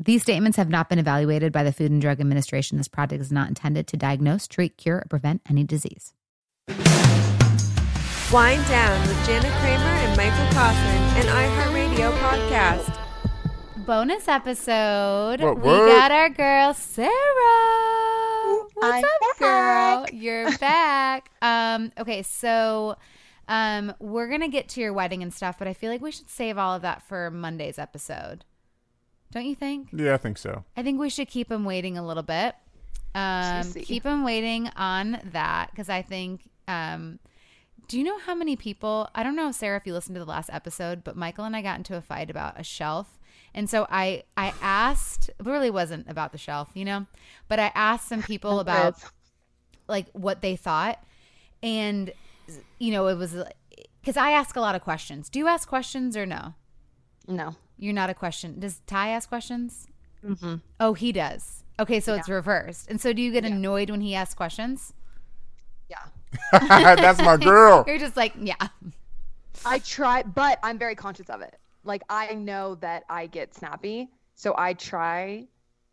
These statements have not been evaluated by the Food and Drug Administration. This product is not intended to diagnose, treat, cure, or prevent any disease. Wind Down with Jana Kramer and Michael Caussin, an iHeartRadio podcast. Bonus episode. What, we got our girl Sarah. What's I'm up, girl? You're back. Um, okay, so um, we're gonna get to your wedding and stuff, but I feel like we should save all of that for Monday's episode. Don't you think? Yeah, I think so. I think we should keep him waiting a little bit. Um, keep him waiting on that because I think. Um, do you know how many people? I don't know, Sarah, if you listened to the last episode, but Michael and I got into a fight about a shelf, and so I I asked. It really wasn't about the shelf, you know, but I asked some people about like what they thought, and you know, it was because I ask a lot of questions. Do you ask questions or no? No. You're not a question. Does Ty ask questions? Mm-hmm. Oh, he does. Okay, so it's reversed. And so do you get annoyed when he asks questions? Yeah. That's my girl. You're just like, yeah. I try, but I'm very conscious of it. Like I know that I get snappy, so I try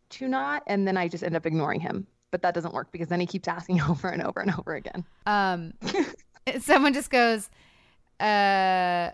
to not, and then I just end up ignoring him. But that doesn't work because then he keeps asking over and over and over again. Um, someone just goes, uh,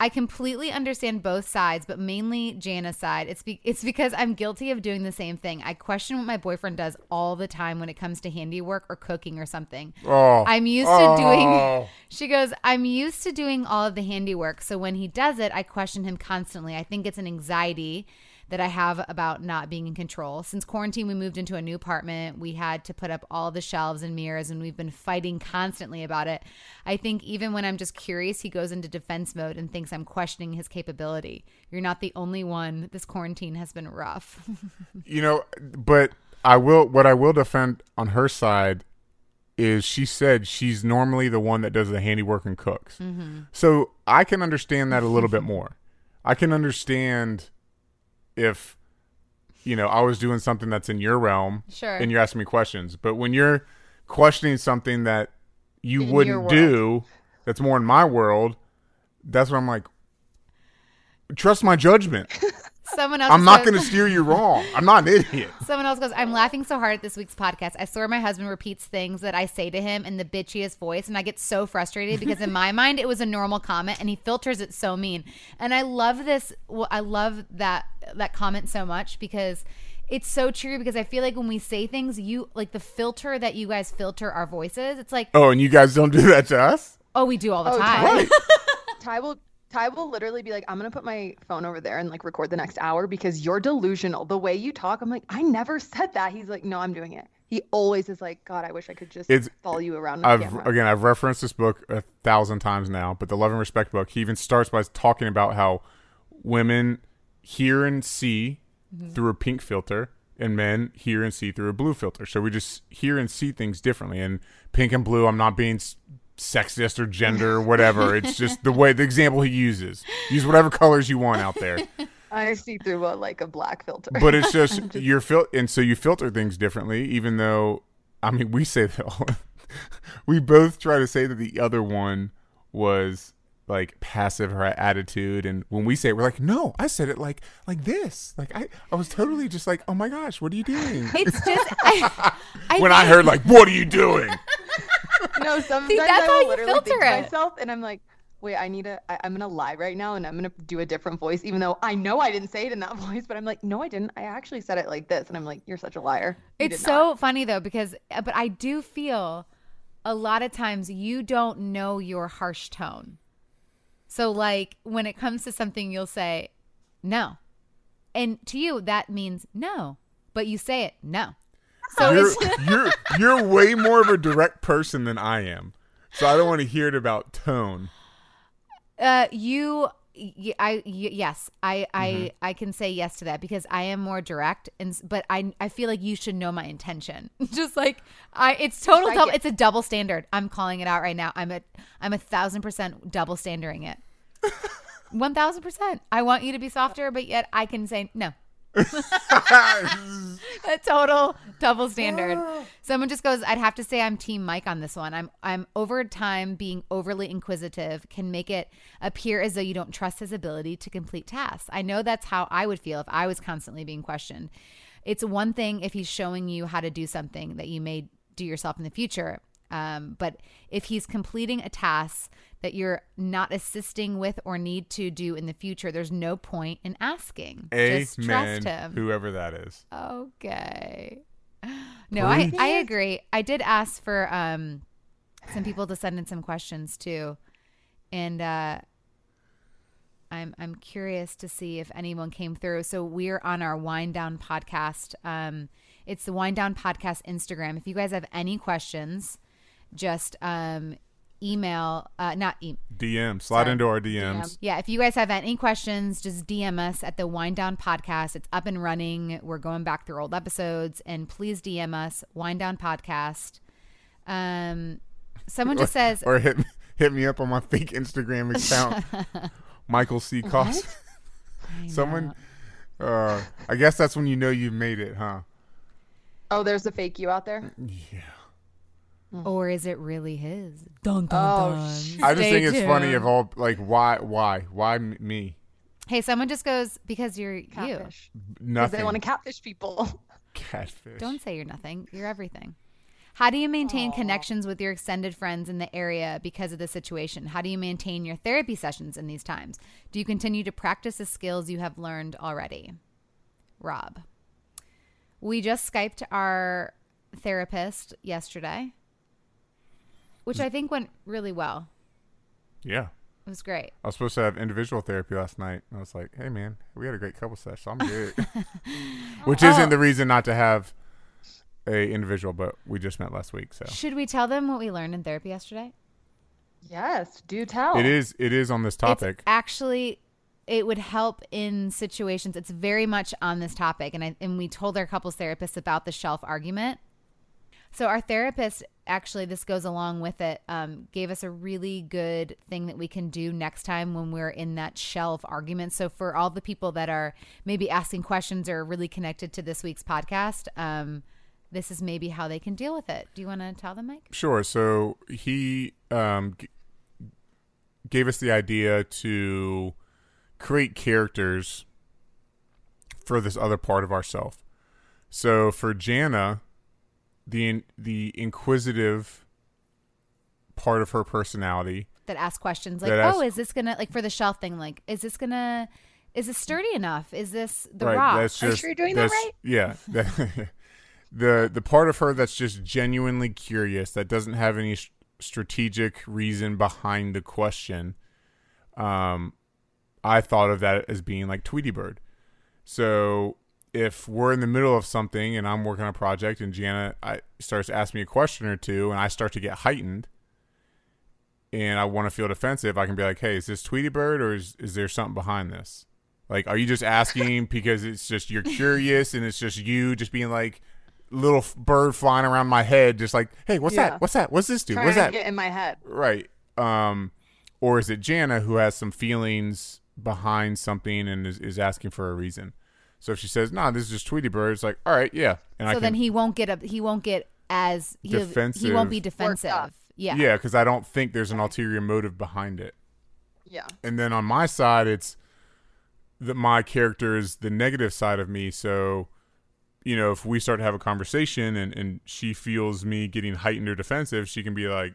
I completely understand both sides, but mainly Jana's side. It's be- it's because I'm guilty of doing the same thing. I question what my boyfriend does all the time when it comes to handiwork or cooking or something. Oh, I'm used to oh. doing. She goes, I'm used to doing all of the handiwork. So when he does it, I question him constantly. I think it's an anxiety that I have about not being in control. Since quarantine, we moved into a new apartment. We had to put up all the shelves and mirrors, and we've been fighting constantly about it. I think even when I'm just curious, he goes into defense mode and thinks I'm questioning his capability. You're not the only one. This quarantine has been rough. You know, but I will. What I will defend on her side is she said she's normally the one that does the handiwork and cooks. Mm-hmm. So I can understand that a little bit more. I can understand if you know I was doing something that's in your realm, Sure. and you're asking me questions. But when you're questioning something that you In wouldn't do, that's more in my world. That's where I'm like, trust my judgment. Someone else I'm not going to steer you wrong. I'm not an idiot. Someone else goes, I'm laughing so hard at this week's podcast. I swear my husband repeats things that I say to him in the bitchiest voice, and I get so frustrated because in my mind it was a normal comment, and he filters it so mean. And I love this. I love that that comment so much because it's so true. Because I feel like when we say things, you like the filter that you guys filter our voices. It's like, Oh, and you guys don't do that to us? oh, we do all the Oh, time. Right. Ty will Ty will literally be like, I'm gonna put my phone over there and like record the next hour because you're delusional. The way you talk, I'm like, I never said that. He's like, No, I'm doing it. He always is like, God, I wish I could just It's- follow you around. I've again I've referenced this book a thousand times now, but the Love and Respect book, he even starts by talking about how women hear and see Mm-hmm. through a pink filter and men hear and see through a blue filter. So we just hear and see things differently. And pink and blue, I'm not being s- sexist or gender or whatever. it's just the way the example he uses. Use whatever colors you want out there. I see through a like a black filter. but it's just, you're fil- and so you filter things differently even though i mean we say that all, we both try to say that the other one was like passive her attitude and when we say it we're like no i said it like like this like i i was totally just like oh my gosh what are you doing It's just I, I when i heard like what are you doing no, sometimes that's i how literally filter think it. myself and i'm like, wait, I need to. I, I'm gonna lie right now, and I'm gonna do a different voice, even though I know I didn't say it in that voice. But I'm like, no, I didn't. I actually said it like this, and I'm like, you're such a liar. You It's so not." funny though because uh, but I do feel a lot of times you don't know your harsh tone. So like when it comes to something you'll say no. And to you that means no, but you say it no. So you're, you're you're way more of a direct person than i am so i don't want to hear it about tone uh you y- I y- yes, I I Mm-hmm. I can say yes to that because I am more direct and but I I feel like you should know my intention. Just like I it's total double it's a double standard. I'm calling it out right now. I'm a I'm a thousand percent double standarding it. One thousand percent. I want you to be softer, but yet I can say no. a total double standard. Someone just goes, I'd have to say I'm team Mike on this one. I'm I'm over time being overly inquisitive can make it appear as though you don't trust his ability to complete tasks. I know that's how I would feel if I was constantly being questioned. It's one thing if he's showing you how to do something that you may do yourself in the future. Um, but if he's completing a task that you're not assisting with or need to do in the future, there's no point in asking. Just trust him. whoever that is Okay. No, I, I agree. I did ask for um some people to send in some questions too. And uh I'm I'm curious to see if anyone came through. So we're on our Wind Down podcast. Um it's the Wind Down podcast Instagram. If you guys have any questions, just um email uh not e- dm slide Sorry. into our dms yeah, if you guys have any questions, just DM us at the Wind Down Podcast. It's up and running. We're going back through old episodes, and please DM us Wind Down Podcast. Um, someone just says, or hit hit me up on my fake Instagram account, Michael C. Cost. Someone, uh, I guess that's when you know you've made it, huh? Oh, there's a fake you out there. Yeah. Mm. or is it really his? Dun dun Oh, dun. sh- I just Stay think it's funny tuned. if all like why why why me Hey, someone just goes because you're you. Catfish. Because nothing they want to catfish people. catfish. Don't say you're nothing. You're everything. How do you maintain connections with your extended friends in the area because of the situation? How do you maintain your therapy sessions in these times? Do you continue to practice the skills you have learned already? Rob. We just Skyped our therapist yesterday, which I think went really well. Yeah. It was great. I was supposed to have individual therapy last night. And I was like, hey, man, we had a great couple sessions. I'm good. Which isn't oh. the reason not to have a individual, but we just met last week. So Should we tell them what we learned in therapy yesterday? yes, do tell. it is it is on this topic. It's actually it would help in situations. It's very much on this topic, and I and we told our couples therapist about the shelf argument. So our therapist actually, this goes along with it, um, gave us a really good thing that we can do next time when we're in that shelf argument. So for all the people that are maybe asking questions or really connected to this week's podcast, um, this is maybe how they can deal with it. Do you want to tell them, Mike? Sure. So he um, g- gave us the idea to create characters for this other part of ourself. So for Jana, the the inquisitive part of her personality, that asks questions like, That ask- "Oh, is this gonna like for the shelf thing? Like, is this gonna is this sturdy enough? Is this the right? rock?" That's Are you sure you're doing that right? Yeah. that- the the part of her that's just genuinely curious that doesn't have any s- strategic reason behind the question um I thought of that as being like Tweety Bird. So if we're in the middle of something and I'm working on a project and Jana I, starts to ask me a question or two and I start to get heightened and I want to feel defensive, I can be like, hey, is this Tweety Bird or is, is there something behind this? Like, are you just asking because it's just you're curious and it's just you just being like little bird flying around my head, just like, hey, what's Yeah. that? What's that? What's this dude? Trying What's to that? get in my head. Right. Um, or is it Jana who has some feelings behind something and is, is asking for a reason? So if she says, "No, this is just Tweety Bird," it's like, "All right, yeah," and I so can, then he won't get a he won't get as he, he won't be defensive. Yeah. yeah, because I don't think there's an ulterior motive behind it. Yeah. And then on my side, it's that my character is the negative side of me. So, you know, if we start to have a conversation and, and she feels me getting heightened or defensive, she can be like,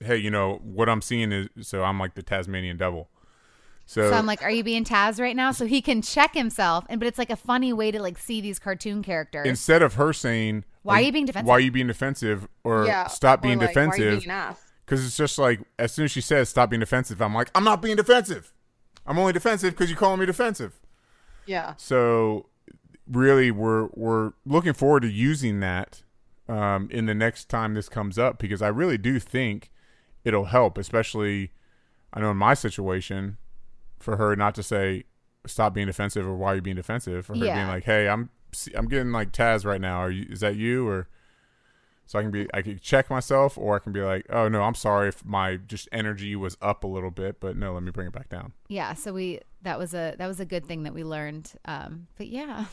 hey, you know, what I'm seeing is, so I'm like the Tasmanian devil. So, So I'm like, are you being Taz right now? So he can check himself, and but it's like a funny way to like see these cartoon characters. instead of her saying, Why are you being defensive? Why are you being defensive? Or yeah. stop or being like, Why are you defensive. being an ass? Because it's just like, as soon as she says stop being defensive, I'm like, I'm not being defensive. I'm only defensive because you're calling me defensive. Yeah. So really, we're we're looking forward to using that um, in the next time this comes up because I really do think it'll help, especially I know in my situation for her not to say stop being defensive or why you're you being defensive for her Yeah. being like, hey, I'm I'm getting like Taz right now. Are you? Is that you or? So I can be I can check myself or I can be like, oh no, I'm sorry if my just energy was up a little bit, but no, let me bring it back down. yeah. So we that was a that was a good thing that we learned. Um, but yeah.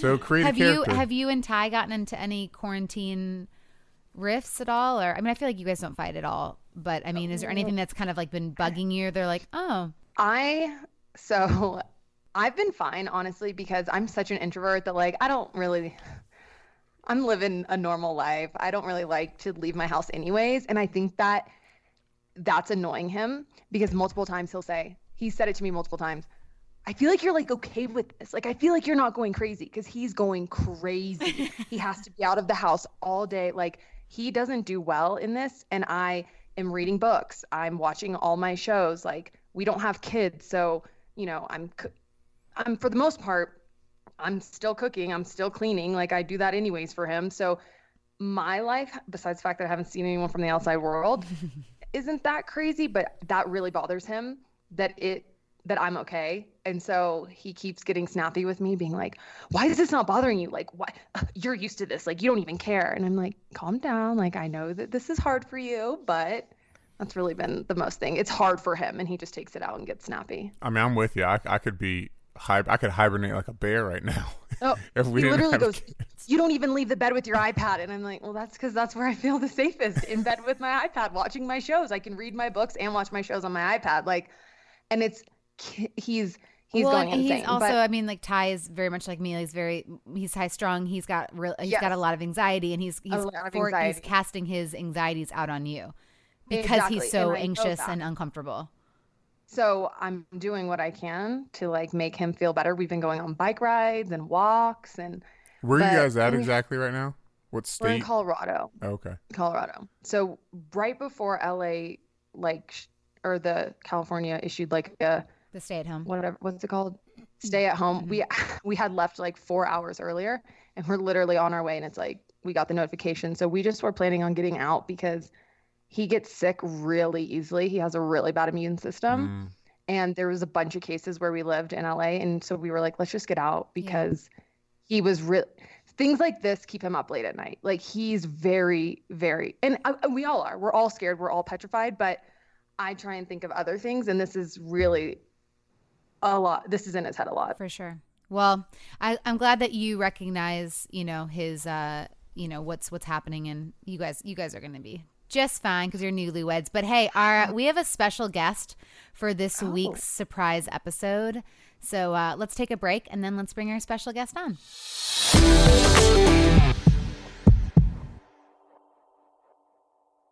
So create have a you have you and Ty gotten into any quarantine rifts at all? Or I mean, I feel like you guys don't fight at all. But I mean, is there anything mm. that's kind of like been bugging you? They're like, oh, I so I've been fine honestly because I'm such an introvert that like I don't really I'm living a normal life. I don't really like to leave my house anyways, and I think that that's annoying him because multiple times he'll say, he said it to me multiple times. I feel like you're like okay with this. Like I feel like you're not going crazy because he's going crazy. he has to be out of the house all day. Like he doesn't do well in this and I am reading books. I'm watching all my shows. Like we don't have kids, so you know, I'm I'm for the most part I'm still cooking, I'm still cleaning. Like I do that anyways for him. So my life besides the fact that I haven't seen anyone from the outside world isn't that crazy, but that really bothers him that it that I'm okay. And so he keeps getting snappy with me, being like, Why is this not bothering you? Like, why you're used to this, like you don't even care. And I'm like, calm down. Like I know that this is hard for you, but that's really been the most thing. It's hard for him and he just takes it out and gets snappy. I mean, I'm with you. I, I could be I could hibernate like a bear right now. Oh, if we he literally goes, kids. You don't even leave the bed with your iPad. And I'm like, Well, that's because that's where I feel the safest in bed with my iPad, watching my shows. I can read my books and watch my shows on my iPad. Like, and it's, he's, he's well, going and insane. he's also. but I mean, like Ty is very much like me. He's very he's high strung. He's got real. He's got a lot of anxiety, and he's he's lot for- he's casting his anxieties out on you because Exactly, he's so and anxious and uncomfortable. so I'm doing what I can to like make him feel better. We've been going on bike rides and walks and Where are you guys at exactly right now? What state? we're in? Colorado. Oh, okay. Colorado. So right before LA, like, or the California issued like a The stay at home. whatever, what's it called? Stay at home. We we had left like four hours earlier, and we're literally on our way, and it's like we got the notification. So we just were planning on getting out because he gets sick really easily. He has a really bad immune system, Mm. and there was a bunch of cases where we lived in LA, and so we were like, let's just get out because he was real. Things like this keep him up late at night. Like he's very, very, and uh, we all are. We're all scared. We're all petrified. But I try and think of other things, and this is really a lot. This is in his head a lot. For sure. Well, I, I'm glad that you recognize, you know, his, uh, you know, what's what's happening, and you guys, you guys are going to be just fine because you're newlyweds. But hey, our we have a special guest for this week's surprise episode. So uh, let's take a break and then let's bring our special guest on.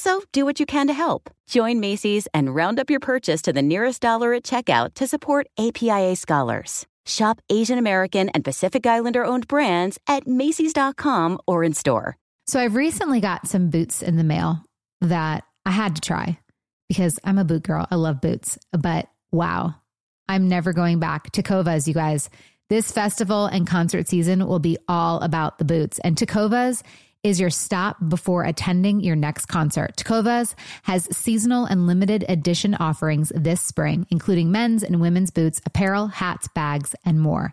So do what you can to help. Join Macy's and round up your purchase to the nearest dollar at checkout to support APIA scholars. Shop Asian American and Pacific Islander owned brands at Macy's.com or in store. So I've recently got some boots in the mail that I had to try because I'm a boot girl. I love boots. But wow, I'm never going back. Tecovas, you guys. This festival and concert season will be all about the boots. And Tecovas is your stop before attending your next concert. Tecovas has seasonal and limited edition offerings this spring, including men's and women's boots, apparel, hats, bags, and more.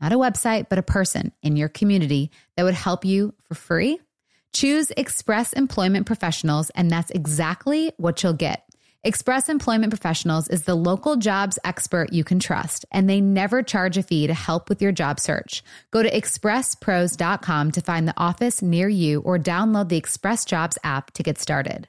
Not a website, but a person in your community that would help you for free? Choose Express Employment Professionals, and that's exactly what you'll get. Express Employment Professionals is the local jobs expert you can trust, and they never charge a fee to help with your job search. Go to expresspros.com to find the office near you or download the Express Jobs app to get started.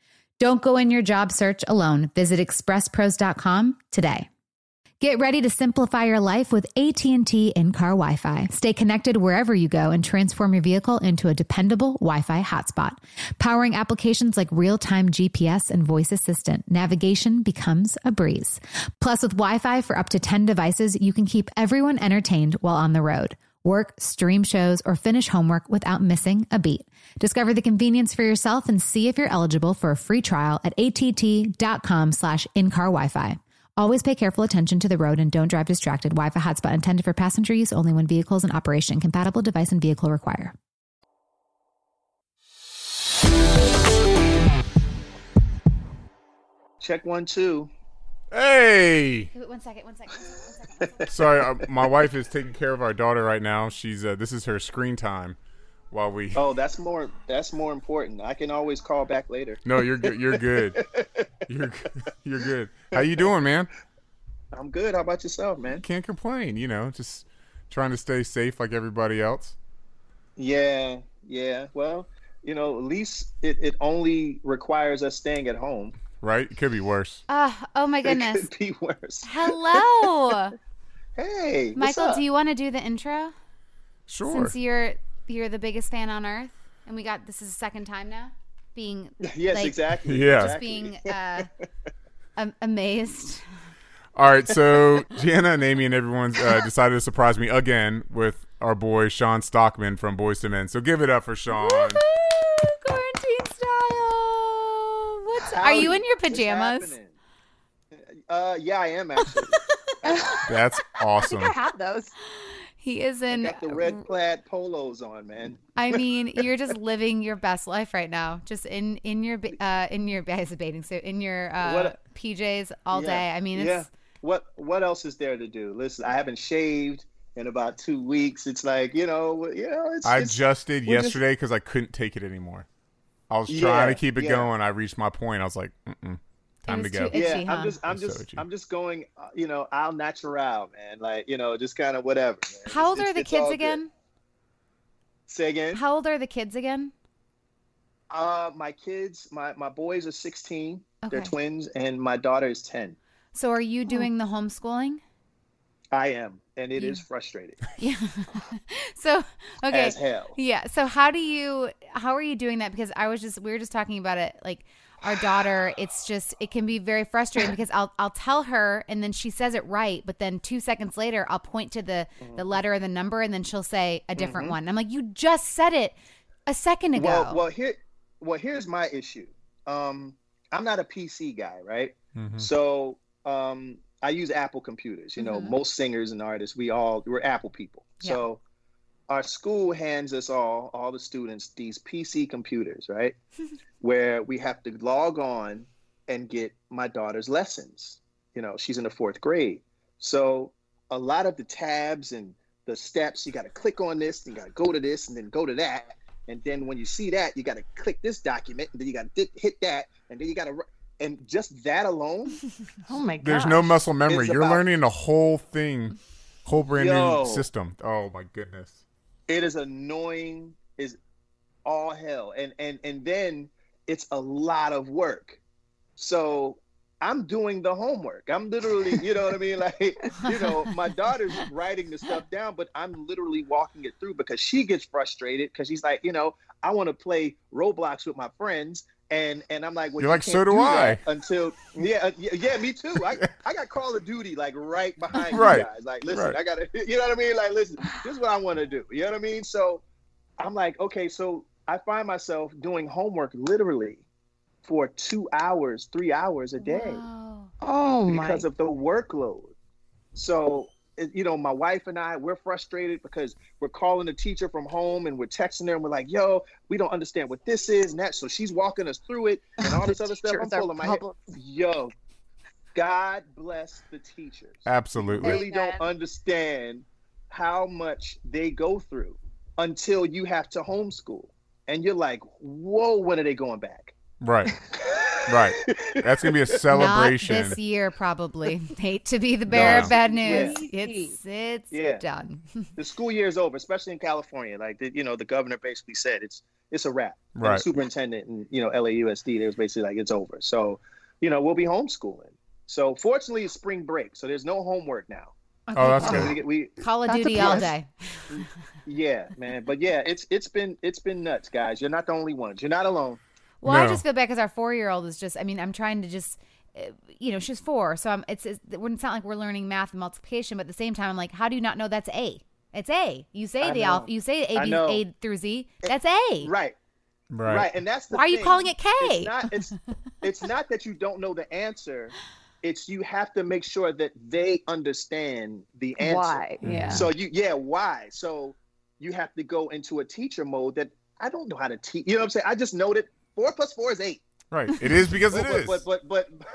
Don't go in your job search alone. Visit expresspros.com today. Get ready to simplify your life with AT&T in-car Wi-Fi. Stay connected wherever you go and transform your vehicle into a dependable Wi-Fi hotspot. Powering applications like real-time GPS and voice assistant, navigation becomes a breeze. Plus with Wi-Fi for up to 10 devices, you can keep everyone entertained while on the road work, stream shows, or finish homework without missing a beat. Discover the convenience for yourself and see if you're eligible for a free trial at att.com slash in-car Wi-Fi. Always pay careful attention to the road and don't drive distracted. Wi-Fi hotspot intended for passenger use only when vehicles in operation. Compatible device and vehicle require. Check one, two. Hey. One second, one second, one second. Sorry, uh, my wife is taking care of our daughter right now. She's uh, this is her screen time while we. Oh, that's more. That's more important. I can always call back later. No, you're good. You're good. You're you're good. How you doing, man? I'm good. How about yourself, man? Can't complain. You know, just trying to stay safe like everybody else. Yeah, yeah. Well, you know, at least it, it only requires us staying at home. Right? It could be worse. Uh, oh my goodness. It could be worse. Hello. Hey, what's Michael, up? do you want to do the intro? Sure. Since you're you're the biggest fan on earth and we got this is the second time now being Yes, like, exactly. Yeah. just being uh, am- amazed. All right, so Jana and Amy and everyone's uh, decided to surprise me again with our boy Sean Stockman from Boyz II Men. So give it up for Sean. Quarantine style. What's are you in your pajamas? Uh, yeah, I am actually. That's I awesome. think I have those. He is in. Got the red plaid polos on, man. I mean, you're just living your best life right now, just in in your uh, in your guys bathing suit, in your uh, What- PJs all Yeah, day. I mean, it's yeah. What what else is there to do? Listen, I haven't shaved in about two weeks. It's like you know, you know. It's, I it's, just did yesterday because I couldn't take it anymore. I was Yeah, trying to keep it yeah. going. I reached my point. I was like, Mm-mm, time to go. too- yeah. huh? I'm just I'm It's so just. I'm just going. Uh, you know, al natural, man. Like you know, just kind of whatever. man. How old It's- are the it's all kids good. again? Say again. How old are the kids again? Uh, my kids, my my boys are 16. Okay. They're twins, and my daughter is 10. So are Oh. you doing the homeschooling? I am, and it You- is frustrating Yeah. so okay. as hell. Yeah. So how do you how are you doing that? Because I was just we were just talking about it like our daughter, it's just it can be very frustrating because I'll I'll tell her and then she says it right, but then two seconds later I'll point to the the letter or the number and then she'll say a different one. I'm like, you just said it a second ago. Mm-hmm. Well, well, here, well, here's my issue. Um, I'm not a PC guy, right? Mhm. So um, I use Apple computers. You know, Mhm. most singers and artists, we all we're Apple people. Yeah. So our school hands us all, all the students, these PC computers, right? Where we have to log on and get my daughter's lessons. You know, she's in the fourth grade. So a lot of the tabs and the steps, you got to click on this, you got to go to this, and then go to that. And then when you see that, you got to click this document, and then you got to hit that, and then you got to, and just that alone, Oh my god. There's no muscle memory. You're about- learning the whole thing, whole brand Yo. new system. Oh my goodness. it is annoying is all hell and and and then it's a lot of work so i'm doing the homework i'm literally you know what i mean like you know my daughter's writing the stuff down but i'm literally walking it through because she gets frustrated because she's like you know i want to play roblox with my friends and and i'm like well, You're you like, can't "So do that I." until yeah uh, yeah, yeah me too i i got call of duty like right behind Right. you guys like listen Right. i gotta you know what i mean like listen this is what I want to do. You know what I mean? So I'm like, okay, so I find myself doing homework literally for two hours, three hours a day Wow. Oh my. because of the workload. So, it- you know, my wife and I, we're frustrated because we're calling the teacher from home and we're texting her and we're like, yo, we don't understand what this is and that. So she's walking us through it and all this other stuff. I'm Teachers are pulling my head. public- Yo, God bless the teachers Absolutely. really don't understand how much they go through until you have to homeschool. And you're like, whoa, when are they going back? Right. Right. That's gonna be a celebration. Not this year, probably. Hate to be the bearer No. of bad news. Yeah. It's it's Yeah. done. The school year is over, especially in California. Like, the, you know, the governor basically said it's it's a wrap. Right. the superintendent and, you know, LAUSD, they was basically like, it's over. So, you know, we'll be homeschooling. So fortunately, it's spring break. So there's no homework now. Oh, that's good. We, we, Call of Duty all day. yeah, man. But yeah, it's it's been it's been nuts, guys. You're not the only ones. You're not alone. Well, I just feel bad because our four year old is just. I mean, I'm trying to just. uh, You know, she's four, so I'm. It's, it's. It's not like we're learning math and multiplication, but at the same time, I'm like, how do you not know that's A? It's A. You say I the know. alpha. You say A, I B, know. A through Z. That's A. Right. Right. Right, and that's the Why are you calling it K? It's not. It's it's not that you don't know the answer. It's you have to make sure that they understand the answer. Why? Yeah. So you yeah why? So you have to go into a teacher mode that I don't know how to teach. You know what I'm saying? I just know that four plus four is eight. Right. It is because it but, is. but but but, but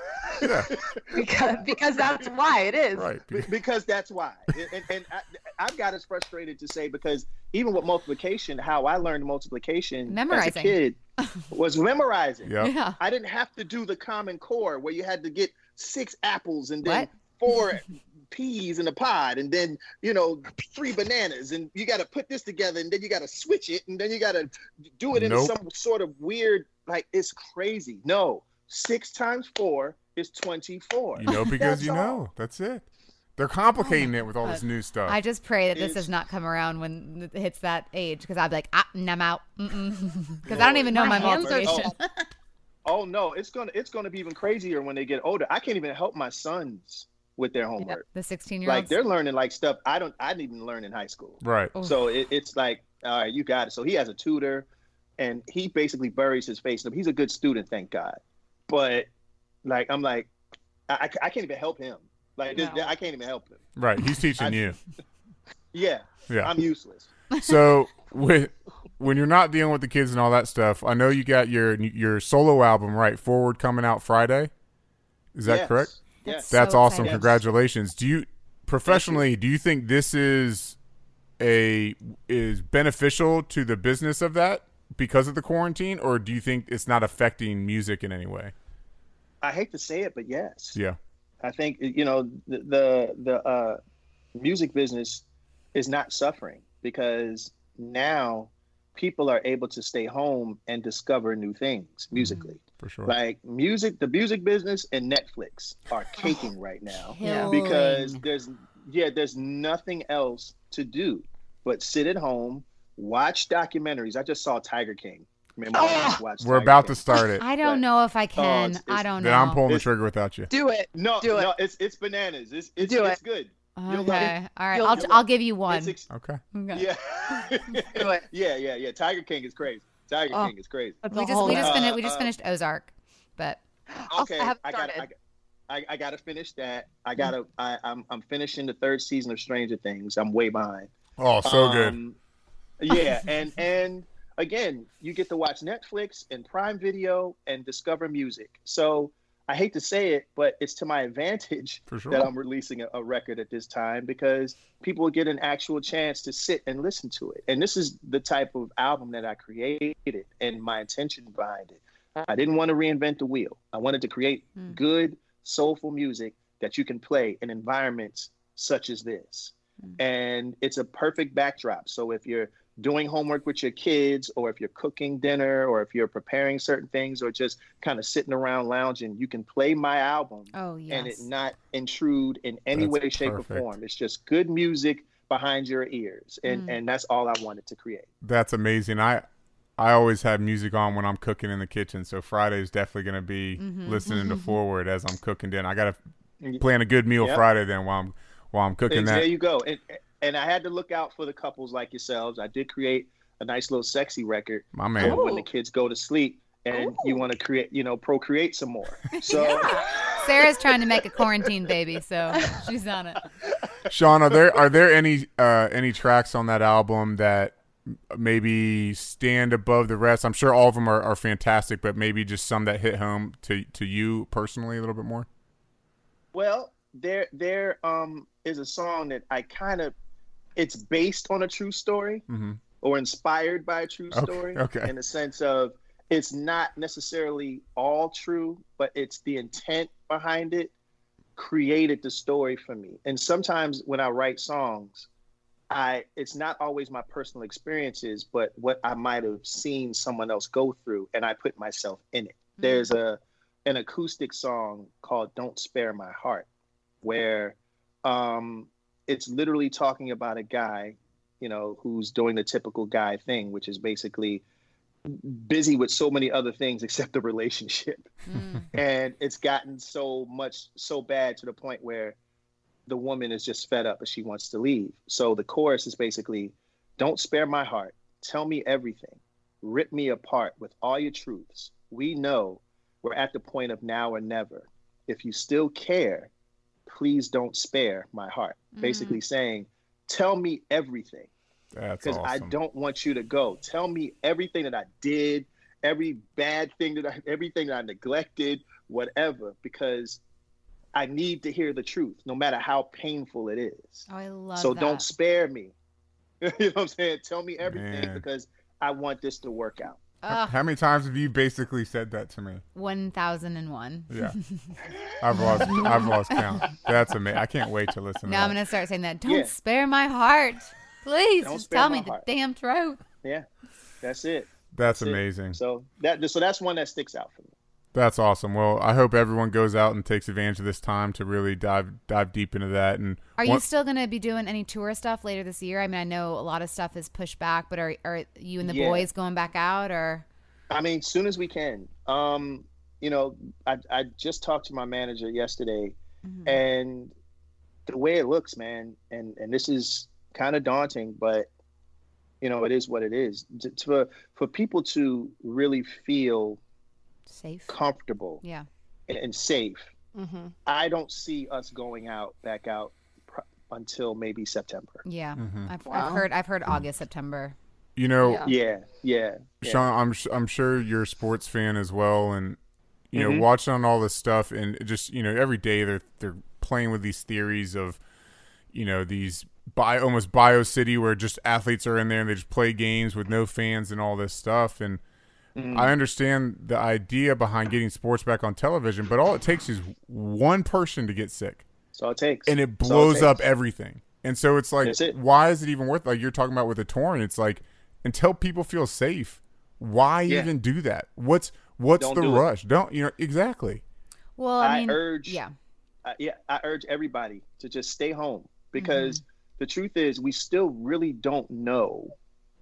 Yeah. because because that's why it is. Right. Be- because that's why. And, and, and I, I've got as frustrated to say because even with multiplication, how I learned multiplication Memorizing. as a kid was memorizing. Yep. Yeah. I didn't have to do the common core where you had to get six apples and then What? four peas in a pod and then you know three bananas and you got to put this together and then you got to switch it and then you got to do it in Nope. some sort of weird like it's crazy. No, six times four is twenty-four. You know because That's you all. know. That's it. They're complicating it with all this new stuff. I just pray that this does not come around when it hits that age because I'd be like, ah, I'm out. Because I don't even know my, My hands are multiplication. Oh no, it's gonna it's gonna be even crazier when they get older. I can't even help my sons with their homework. the 16 year olds. Like they're learning like stuff I don't I didn't even learn in high school. right. Oof. So it, it's like, all right, you got it. So he has a tutor, and he basically buries his face in them. He's a good student, thank God. But like, I'm like, I, I- I can't even help him. Like, this- I can't even help him. Right. He's teaching I- you. Yeah, Yeah. I'm useless. So with when you're not dealing with the kids and all that stuff, I know you got your your solo album right forward coming out Friday. Is that Yes, correct? Yes. That's So awesome. exciting. Congratulations. Do you professionally do you think this is a is beneficial to the business of that because of the quarantine or do you think it's not affecting music in any way? I hate to say it, but yes. Yeah. I think you know the the, the uh, music business is not suffering because now people are able to stay home and discover new things mm-hmm. musically. For sure. Like music, the music business and Netflix are oh, caking right now Killing. because there's yeah, there's nothing else to do but sit at home, watch documentaries. I just saw Tiger King. Me and my wife watched We're Tiger about King. to start it. I don't know if I can. Oh, it's- I don't Then know. I'm pulling the trigger without you. Do it. No, Do it. no, it's it's bananas. It's it's, Do it's it. good. You'll love Okay. it. All right. I'll, I'll give you one. Ex- Okay. Okay. yeah. Yeah, yeah, yeah. Tiger King is crazy. Tiger Oh. King is crazy. We just we just Uh, finished we just uh, finished Ozark, but Okay, I I got started. I, I got to finish that. I got to I I'm I'm finishing the third season of Stranger Things. I'm way behind. Oh, so good. Um, Yeah, and and again, you get to watch Netflix and Prime Video and discover music. So I hate to say it, but it's to my advantage For sure. that I'm releasing a, a record at this time because people get an actual chance to sit and listen to it. And this is the type of album that I created and my intention behind it. I didn't want to reinvent the wheel. I wanted to create Mm. good, soulful music that you can play in environments such as this. And it's a perfect backdrop. So if you're doing homework with your kids, or if you're cooking dinner, or if you're preparing certain things, or just kind of sitting around lounging, you can play my album oh yes. and it not intrude in any That's way, shape, perfect. or form. It's just good music behind your ears, and Mm. and that's all I wanted to create. That's amazing. I I always have music on when I'm cooking in the kitchen, so Friday is definitely going to be Mm-hmm. listening to Forward as I'm cooking dinner. I got to plan a good meal Yep. Friday then while I'm while I'm cooking And that. there you go. And and I had to look out for the couples like yourselves. I did create a nice little sexy record My for man. when the kids go to sleep and you want to create, you know, procreate some more. So Sarah's trying to make a quarantine baby, so she's on it. Sean, are there are there any uh, any tracks on that album that maybe stand above the rest? I'm sure all of them are, are fantastic, but maybe just some that hit home to to you personally a little bit more. Well, there there um is a song that I kind of it's based on a true story hmm or inspired by a true story okay. in the sense of it's not necessarily all true, but it's the intent behind it created the story for me. And sometimes when I write songs, I it's not always my personal experiences, but what I might have seen someone else go through and I put myself in it. There's a an acoustic song called Don't Spare My Heart where um it's literally talking about a guy, you know, who's doing the typical guy thing, which is basically busy with so many other things except the relationship. Mm. and it's gotten so much so bad to the point where the woman is just fed up and she wants to leave. So the chorus is basically don't spare my heart. Tell me everything. Rip me apart with all your truths. We know we're at the point of now or never. If you still care please don't spare my heart basically mm-hmm. saying tell me everything because awesome. I don't want you to go. Tell me everything that I did, every bad thing that I, everything that I neglected, whatever, because I need to hear the truth, no matter how painful it is. Oh, I love so that. don't spare me. you know what I'm saying? Tell me everything Man. because I want this to work out. Ugh, How many times have you basically said that to me? one thousand and one. Yeah, I've lost I've lost count. That's amazing. I can't wait to listen. Now to I'm that. gonna start saying that. Don't Yeah. spare my heart, please. Don't just spare tell my me the damn truth. Yeah, that's it. That's That's it. amazing. So that so that's one that sticks out for me. That's awesome. Well, I hope everyone goes out and takes advantage of this time to really dive dive deep into that. And Are you still gonna be doing any tour stuff later this year? I mean, I know a lot of stuff is pushed back, but are are you and the Yeah. boys going back out or? I mean, soon as we can. Um, you know, I I just talked to my manager yesterday, Mhm. and the way it looks, man, and and this is kind of daunting, but you know, it is what it is. To, to, for people to really feel Safe. comfortable Yeah. and, and safe, Mm-hmm. I don't see us going out back out pr- until maybe September. Yeah, Mhm. I've, Wow. I've heard. I've heard August, September. You know, Yeah. Yeah, yeah. yeah. Sean, I'm s- I'm sure you're a sports fan as well, and you know, Mhm. watching on all this stuff, and just you know, every day they're they're playing with these theories of, you know, these bio almost bio city where just athletes are in there and they just play games with no fans and all this stuff, and Mhm. I understand the idea behind getting sports back on television, but all it takes is one person to get sick, That's all it takes. and it That's all blows up everything. And so it's like, it. why is it even worth? Like you're talking about with the torn, it's like until people feel safe, why Yeah. even do that? What's what's Don't the do it. rush? Don't you know exactly? Well, I I mean, urge- yeah, I, yeah, I urge everybody to just stay home because Mm-hmm. the truth is we still really don't know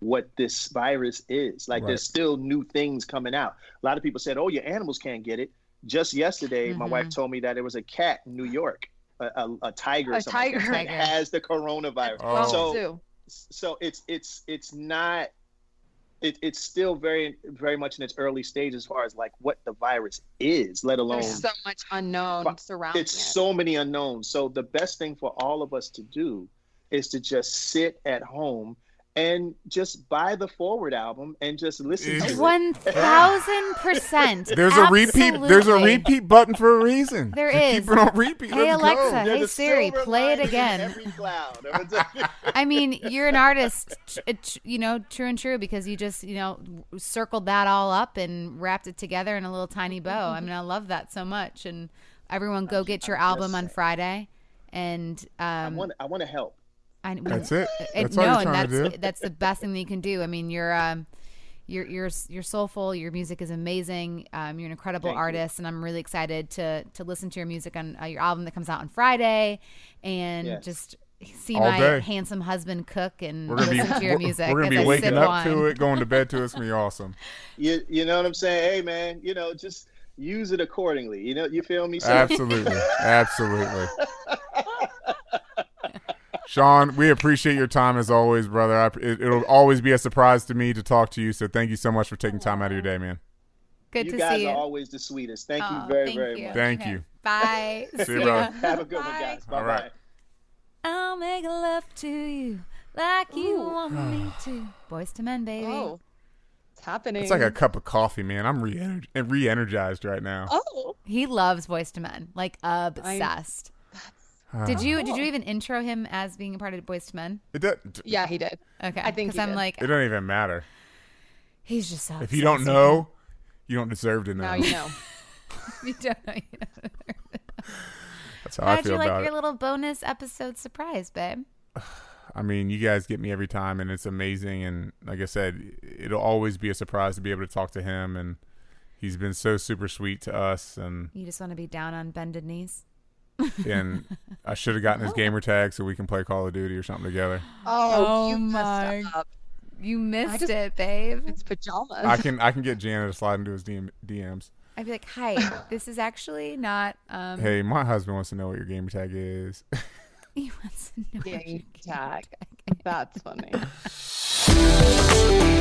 what this virus is. Like Right. there's still new things coming out. A lot of people said, "Oh, your animals can't get it." Just yesterday, my Mm-hmm. wife told me that there was a cat in New York, a, a, a tiger, A something like that, tiger. that has the coronavirus. Oh. So so it's it's it's not it, it's still very very much in its early stage as far as like what the virus is let alone There's so much unknown But surrounding it's it. so many unknowns so the best thing for all of us to do is to just sit at home and just buy the Foreword album and just listen to it one thousand percent. There's a repeat. There's a repeat button for a reason. There Just is. Keep it on repeat. Hey, Let's Alexa. Go. Hey, Siri, play it again. every cloud I mean, you're an artist, t- t- you know, true and true, because you just, you know, circled that all up and wrapped it together in a little tiny bow. I mean, I love that so much. And everyone, go get your album on. Friday. And i um, want i want to help I, That's it. and- That's all no, you're and that's to do. that's the best thing that you can do. I mean, you're um, you're you're you're soulful. Your music is amazing. Um, you're an incredible Thank you. artist, and I'm really excited to to listen to your music on uh, your album that comes out on Friday, and Yes. just see All my day. handsome husband cook and We're gonna be listen to your we're- music. We're gonna be waking up wine. to it, going to bed to it. It's gonna be awesome. you you know what i'm saying hey man you know just use it accordingly you know you feel me so Absolutely, absolutely. Shawn, we appreciate your time as always, brother. I, it, it'll always be a surprise to me to talk to you. So thank you so much for taking time out of your day, man. Good you to guys see you. are always the sweetest thank Oh, you very thank very you. much Thank Okay. you. Bye. See you, brother. have a good one guys All bye right. bye I'll make love to you like you want me to. Boyz II Men, baby. Oh, it's happening. It's like a cup of coffee, man. I'm re re-energized right now. Oh, He loves Boyz II Men, like obsessed. Did oh, you did you even intro him as being a part of Boyz II Men? It, do, yeah, he did. Okay, I think because I'm did. like it don't even matter. he's just so. If you don't know, you don't deserve to know. Now you know. you don't know. You know. That's how I How'd feel you like about your it. little bonus episode surprise, babe? I mean, you guys get me every time, and it's amazing. And like I said, it'll always be a surprise to be able to talk to him, and he's been so super sweet to us. And You just want to be down on bended knees. and I should have gotten his gamer tag so we can play Call of Duty or something together. Oh, Oh you my- messed up. You missed just- it, babe. It's pajamas. I can I can get Janet to slide into his DM, DMs. I'd be like, "Hi, this is actually not." Um, Hey, my husband wants to know what your gamer tag is. he wants to know. Yeah, what you- tag. That's funny.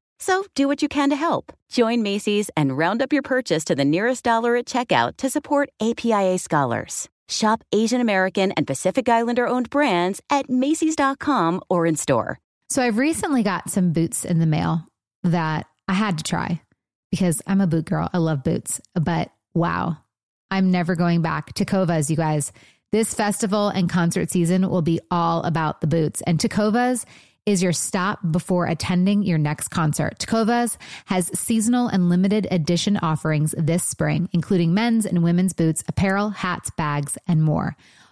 So do what you can to help. Join Macy's and round up your purchase to the nearest dollar at checkout to support APIA scholars. Shop Asian American and Pacific Islander owned brands at Macy's.com or in store. So I've recently got some boots in the mail that I had to try because I'm a boot girl. I love boots, but wow, I'm never going back. Tecovas, you guys. This festival and concert season will be all about the boots. And Tecovas is your stop before attending your next concert. Tecovas has seasonal and limited edition offerings this spring, including men's and women's boots, apparel, hats, bags, and more.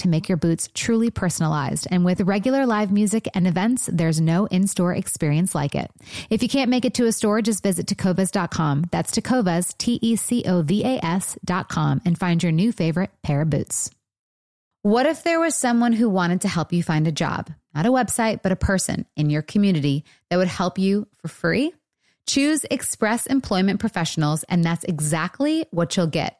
to make your boots truly personalized. And with regular live music and events, there's no in store experience like it. If you can't make it to a store, just visit tecovas.com. That's tecovas, T E C O V A S.com, and find your new favorite pair of boots. What if there was someone who wanted to help you find a job? Not a website, but a person in your community that would help you for free? Choose Express Employment Professionals, and that's exactly what you'll get.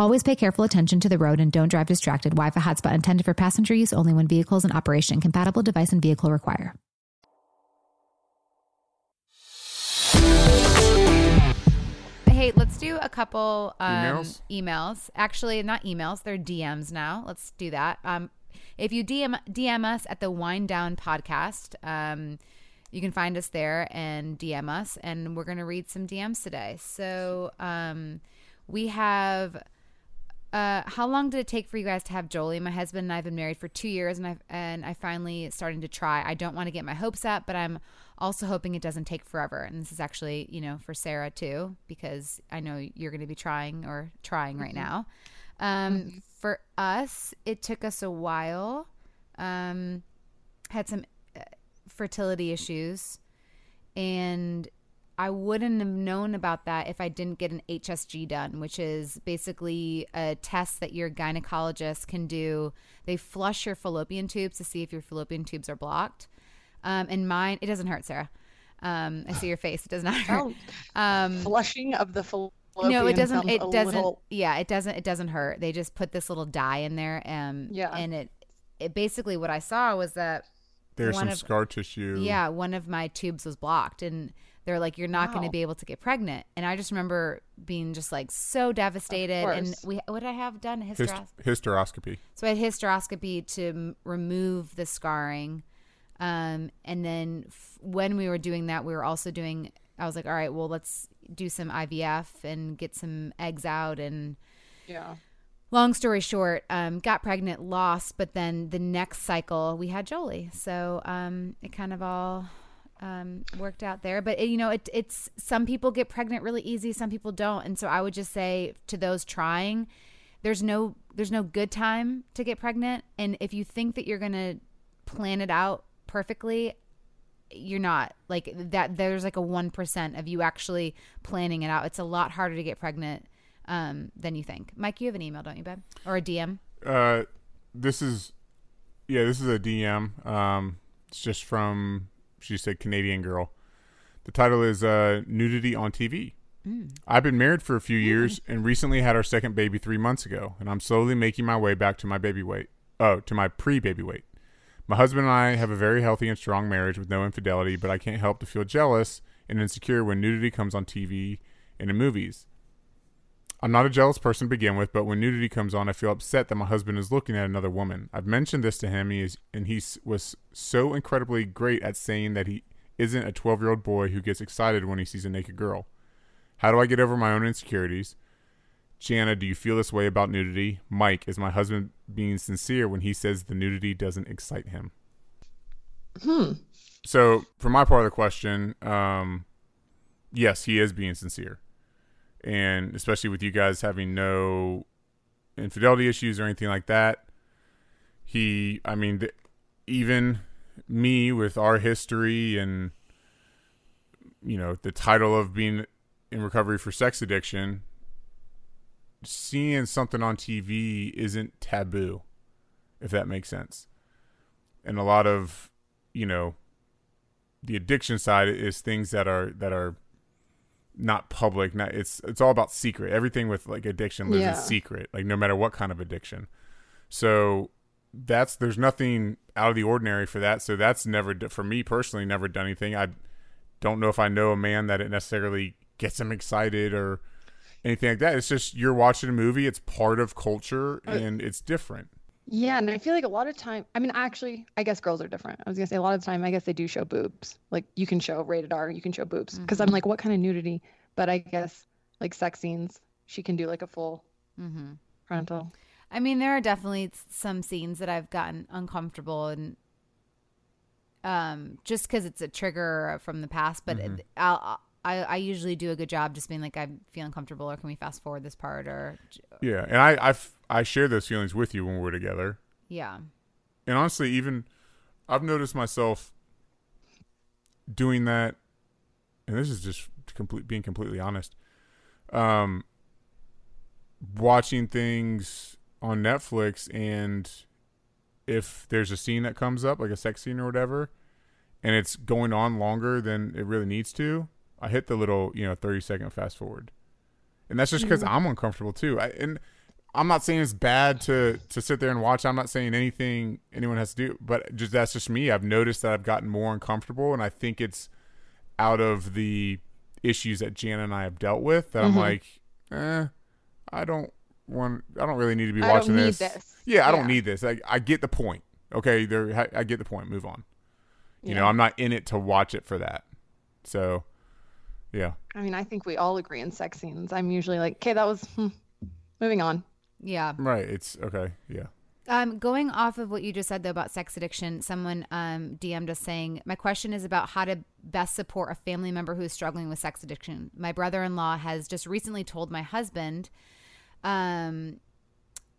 Always pay careful attention to the road and don't drive distracted. Wi-Fi hotspot intended for passenger use only when vehicle is in operation. Compatible device and vehicle require. Hey, let's do a couple um, Emails? emails. Actually, not emails; they're DMs now. Let's do that. Um, if you DM DM us at the Whine Down Podcast, um, you can find us there and DM us, and we're gonna read some DMs today. So, um, we have. Uh, how long did it take for you guys to have Jolie? My husband and I have been married for two years, and I and I finally starting to try. I don't want to get my hopes up, but I'm also hoping it doesn't take forever. And this is actually, you know, for Sarah too, because I know you're going to be trying or trying right now. Um, For us, it took us a while. Um, had some uh, fertility issues, and I wouldn't have known about that if I didn't get an HSG done, which is basically a test that your gynecologist can do. They flush your fallopian tubes to see if your fallopian tubes are blocked. Um, and mine, it doesn't hurt, Sarah. Um, I see your face; it does not hurt. Um, Flushing of the fallopian. Tubes. No, it doesn't. It doesn't. little- Yeah, it doesn't. It doesn't hurt. They just put this little dye in there. Um, Yeah. and it, it basically what I saw was that There's some of- scar tissue. yeah, one of my tubes was blocked, and they're like, "You're not going to be able to get pregnant." And I just remember being just like so devastated. And we, what did I have done? Hist- Hysteros- hysteroscopy. so I had hysteroscopy to m- remove the scarring. Um, and then f- when we were doing that, we were also doing, I was like, all right, well, let's do some IVF and get some eggs out. And Yeah. long story short, um, got pregnant, lost, but then the next cycle we had Jolie. So um, it kind of all um, worked out there. But you know, it, it's some people get pregnant really easy, some people don't. And so I would just say to those trying, there's no there's no good time to get pregnant. And if you think that you're gonna plan it out perfectly, you're not like that. There's like a one percent of you actually planning it out. It's a lot harder to get pregnant um, than you think. Mike, you have an email, don't you, babe, or a DM? Uh, this is, yeah, this is a DM. Um, it's just from she said Canadian girl. The title is uh, nudity on TV. I've been married for a few years and recently had our second baby three months ago, and I'm slowly making my way back to my baby weight. Oh, to my pre-baby weight. My husband and I have a very healthy and strong marriage with no infidelity, but I can't help to feel jealous and insecure when nudity comes on TV and in movies. I'm not a jealous person to begin with, but when nudity comes on, I feel upset that my husband is looking at another woman. I've mentioned this to him, he is, and he was so incredibly great at saying that he isn't a 12 year old boy who gets excited when he sees a naked girl. How do I get over my own insecurities? Jana, do you feel this way about nudity? Mike, is my husband being sincere when he says the nudity doesn't excite him? Hmm. So, for my part of the question, um, yes, he is being sincere, and especially with you guys having no infidelity issues or anything like that, he, I mean, th- even me with our history and you know the title of being in recovery for sex addiction, seeing something on TV isn't taboo, if that makes sense. And a lot of, you know, the addiction side is things that are that are not public. Not it's it's all about secret. Everything with like addiction lives Yeah. in secret. Like no matter what kind of addiction. So that's there's nothing out of the ordinary for that. So that's never for me personally never done anything. I don't know if I know a man that it necessarily gets him excited or anything like that. It's just you're watching a movie. It's part of culture and it's different. Yeah, and I feel like a lot of time. I mean, actually, I guess girls are different. I was gonna say a lot of the time, I guess they do show boobs. Like you can show rated R, you can show boobs. Because I'm like, what kind of nudity? But I guess like sex scenes, she can do like a full Mm-hmm. frontal. I mean, there are definitely some scenes that I've gotten uncomfortable and um just because it's a trigger from the past, but it, I'll. I, I usually do a good job just being like I'm feeling comfortable or can we fast forward this part or Yeah, and I I, f- I share those feelings with you when we're together. yeah And honestly, even I've noticed myself doing that, and this is just complete being completely honest. Um, watching things on Netflix, and if there's a scene that comes up, like a sex scene or whatever, and it's going on longer than it really needs to, I hit the little you know thirty second fast forward, and that's just because I'm uncomfortable too. I, and I'm not saying it's bad to to sit there and watch. I'm not saying anything anyone has to do, but just that's just me. I've noticed that I've gotten more uncomfortable, and I think it's out of the issues that Jana and I have dealt with that I'm like, eh, I don't want. I don't really need to be I watching this. this. Yeah, I don't need this. I, I get the point. Okay, there. I- I get the point. Move on. You know, I'm not in it to watch it for that. So, yeah. I mean, I think we all agree in sex scenes. I'm usually like, okay, that was hmm, moving on. Yeah Right. It's okay. Yeah. Um, going off of what you just said though about sex addiction, someone um, DM'd us saying, "My question is about how to best support a family member who is struggling with sex addiction. My brother-in-law has just recently told my husband, um,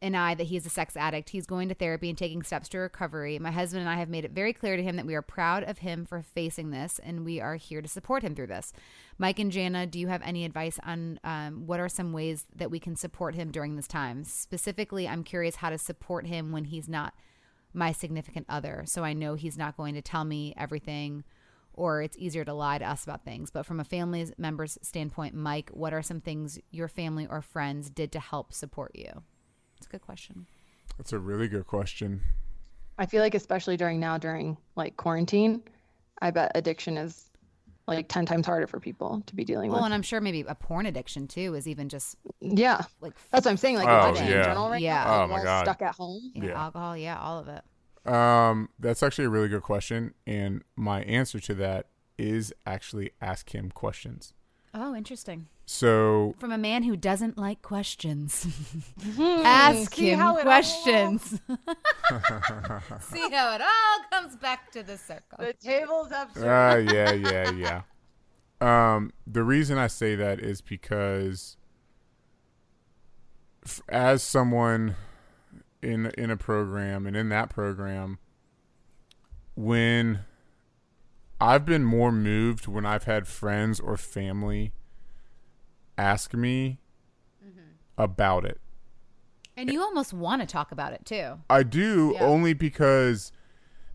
and I that he is a sex addict. He's going to therapy and taking steps to recovery. My husband and I have made it very clear to him that we are proud of him for facing this, and we are here to support him through this. Mike and Jana, do you have any advice on um, what are some ways that we can support him during this time? Specifically, I'm curious how to support him when he's not my significant other, so I know he's not going to tell me everything. Or it's easier to lie to us about things. But from a family member's standpoint, Mike, what are some things your family or friends did to help support you? It's a good question. That's a really good question. I feel like especially during now during like quarantine, I bet addiction is like 10 times harder for people to be dealing Well, with. Well, and I'm sure maybe a porn addiction too is even just yeah. like That's what I'm saying. Like Oh, addiction yeah. in general right Yeah. now. Oh, my we're God. Stuck at home. you know, Yeah. alcohol. Yeah, all of it. Um, that's actually a really good question, and my answer to that is actually ask him questions. Oh, interesting. So From a man who doesn't like questions, Hmm, ask see him how all- questions. See how it all comes back to the circle. The tables have uh, yeah, yeah, yeah. Um, the reason I say that is because f- as someone in in a program and in that program, when I've been more moved when I've had friends or family ask me mm-hmm. about it. And you almost want to talk about it too. I do Yeah. only because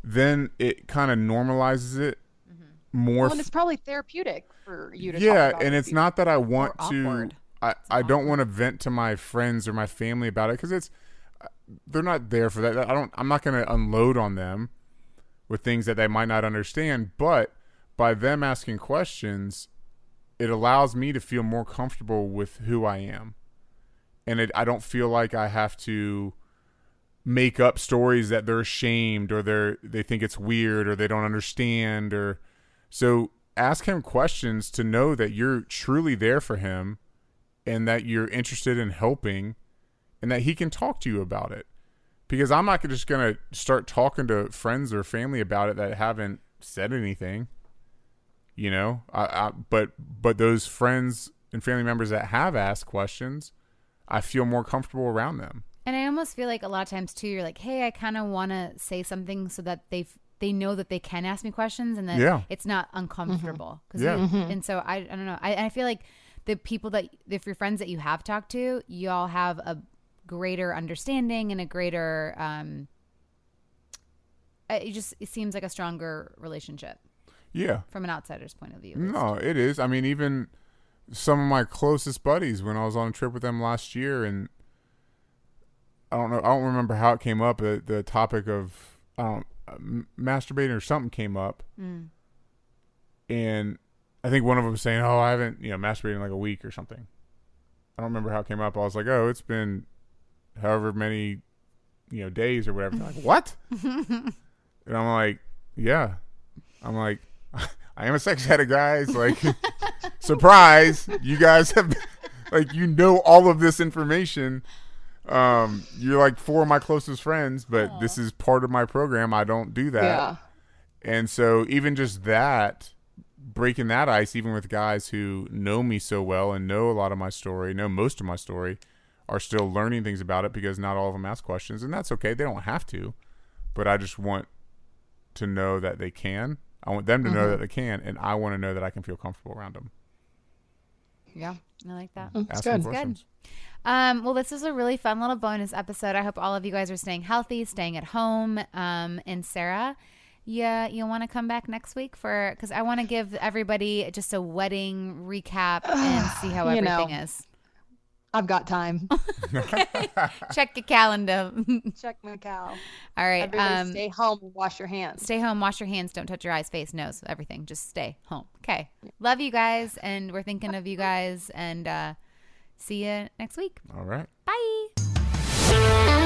then it kind of normalizes it mm-hmm. more. Well, and it's probably therapeutic for you to talk about it. yeah, and it's not that I want Or to. awkward. I I don't want to vent to my friends or my family about it because it's uh, they're not there for that. I don't. I'm not going to unload on them. with things that they might not understand. But by them asking questions, it allows me to feel more comfortable with who I am. And it, I don't feel like I have to make up stories that they're ashamed or they're they think it's weird or they don't understand or so ask him questions to know that you're truly there for him and that you're interested in helping and that he can talk to you about it because i'm not just going to start talking to friends or family about it that haven't said anything you know I, I, but but those friends and family members that have asked questions i feel more comfortable around them And I almost feel like a lot of times too, you're like, hey, I kind of want to say something so that they they know that they can ask me questions and that Yeah. it's not uncomfortable. 'Cause Yeah. you- and so I, I don't know. I, I feel like the people that if your friends that you have talked to, y'all have a greater understanding and a greater. um It just it seems like a stronger relationship yeah from an outsider's point of view. No, it is. I mean, even some of my closest buddies when I was on a trip with them last year, and I don't know, I don't remember how it came up. The, the topic of I don't m- masturbating or something came up, Mm. and I think one of them was saying, "Oh, I haven't you know masturbated in like a week or something." I don't remember how it came up. I was like, "Oh, it's been however many you know days or whatever." They're like, "What?" and I'm like, "Yeah." I'm like, I am a sex addict, guys. Like, surprise! You guys have, like, you know all of this information. Um, you're like four of my closest friends, but this is part of my program. I don't do that. Yeah. And so even just that, breaking that ice, even with guys who know me so well and know a lot of my story, know most of my story, are still learning things about it because not all of them ask questions, and that's okay. They don't have to, but I just want to know that they can. I want them to know that they can, and I want to know that I can feel comfortable around them. Yeah, I like that. That's Asking good. questions. Um, well, this is a really fun little bonus episode. I hope all of you guys are staying healthy, staying at home. Um, and Sarah, yeah, you'll want to come back next week for because I want to give everybody just a wedding recap and see how You know. everything is. I've got time. Check your calendar. Check my cow. all right. Everybody Um, stay home and wash your hands. stay home, wash your hands, don't touch your eyes, face, nose, everything. Just stay home. Okay. Love you guys, and we're thinking of you guys, and uh, see you next week. All right. Bye.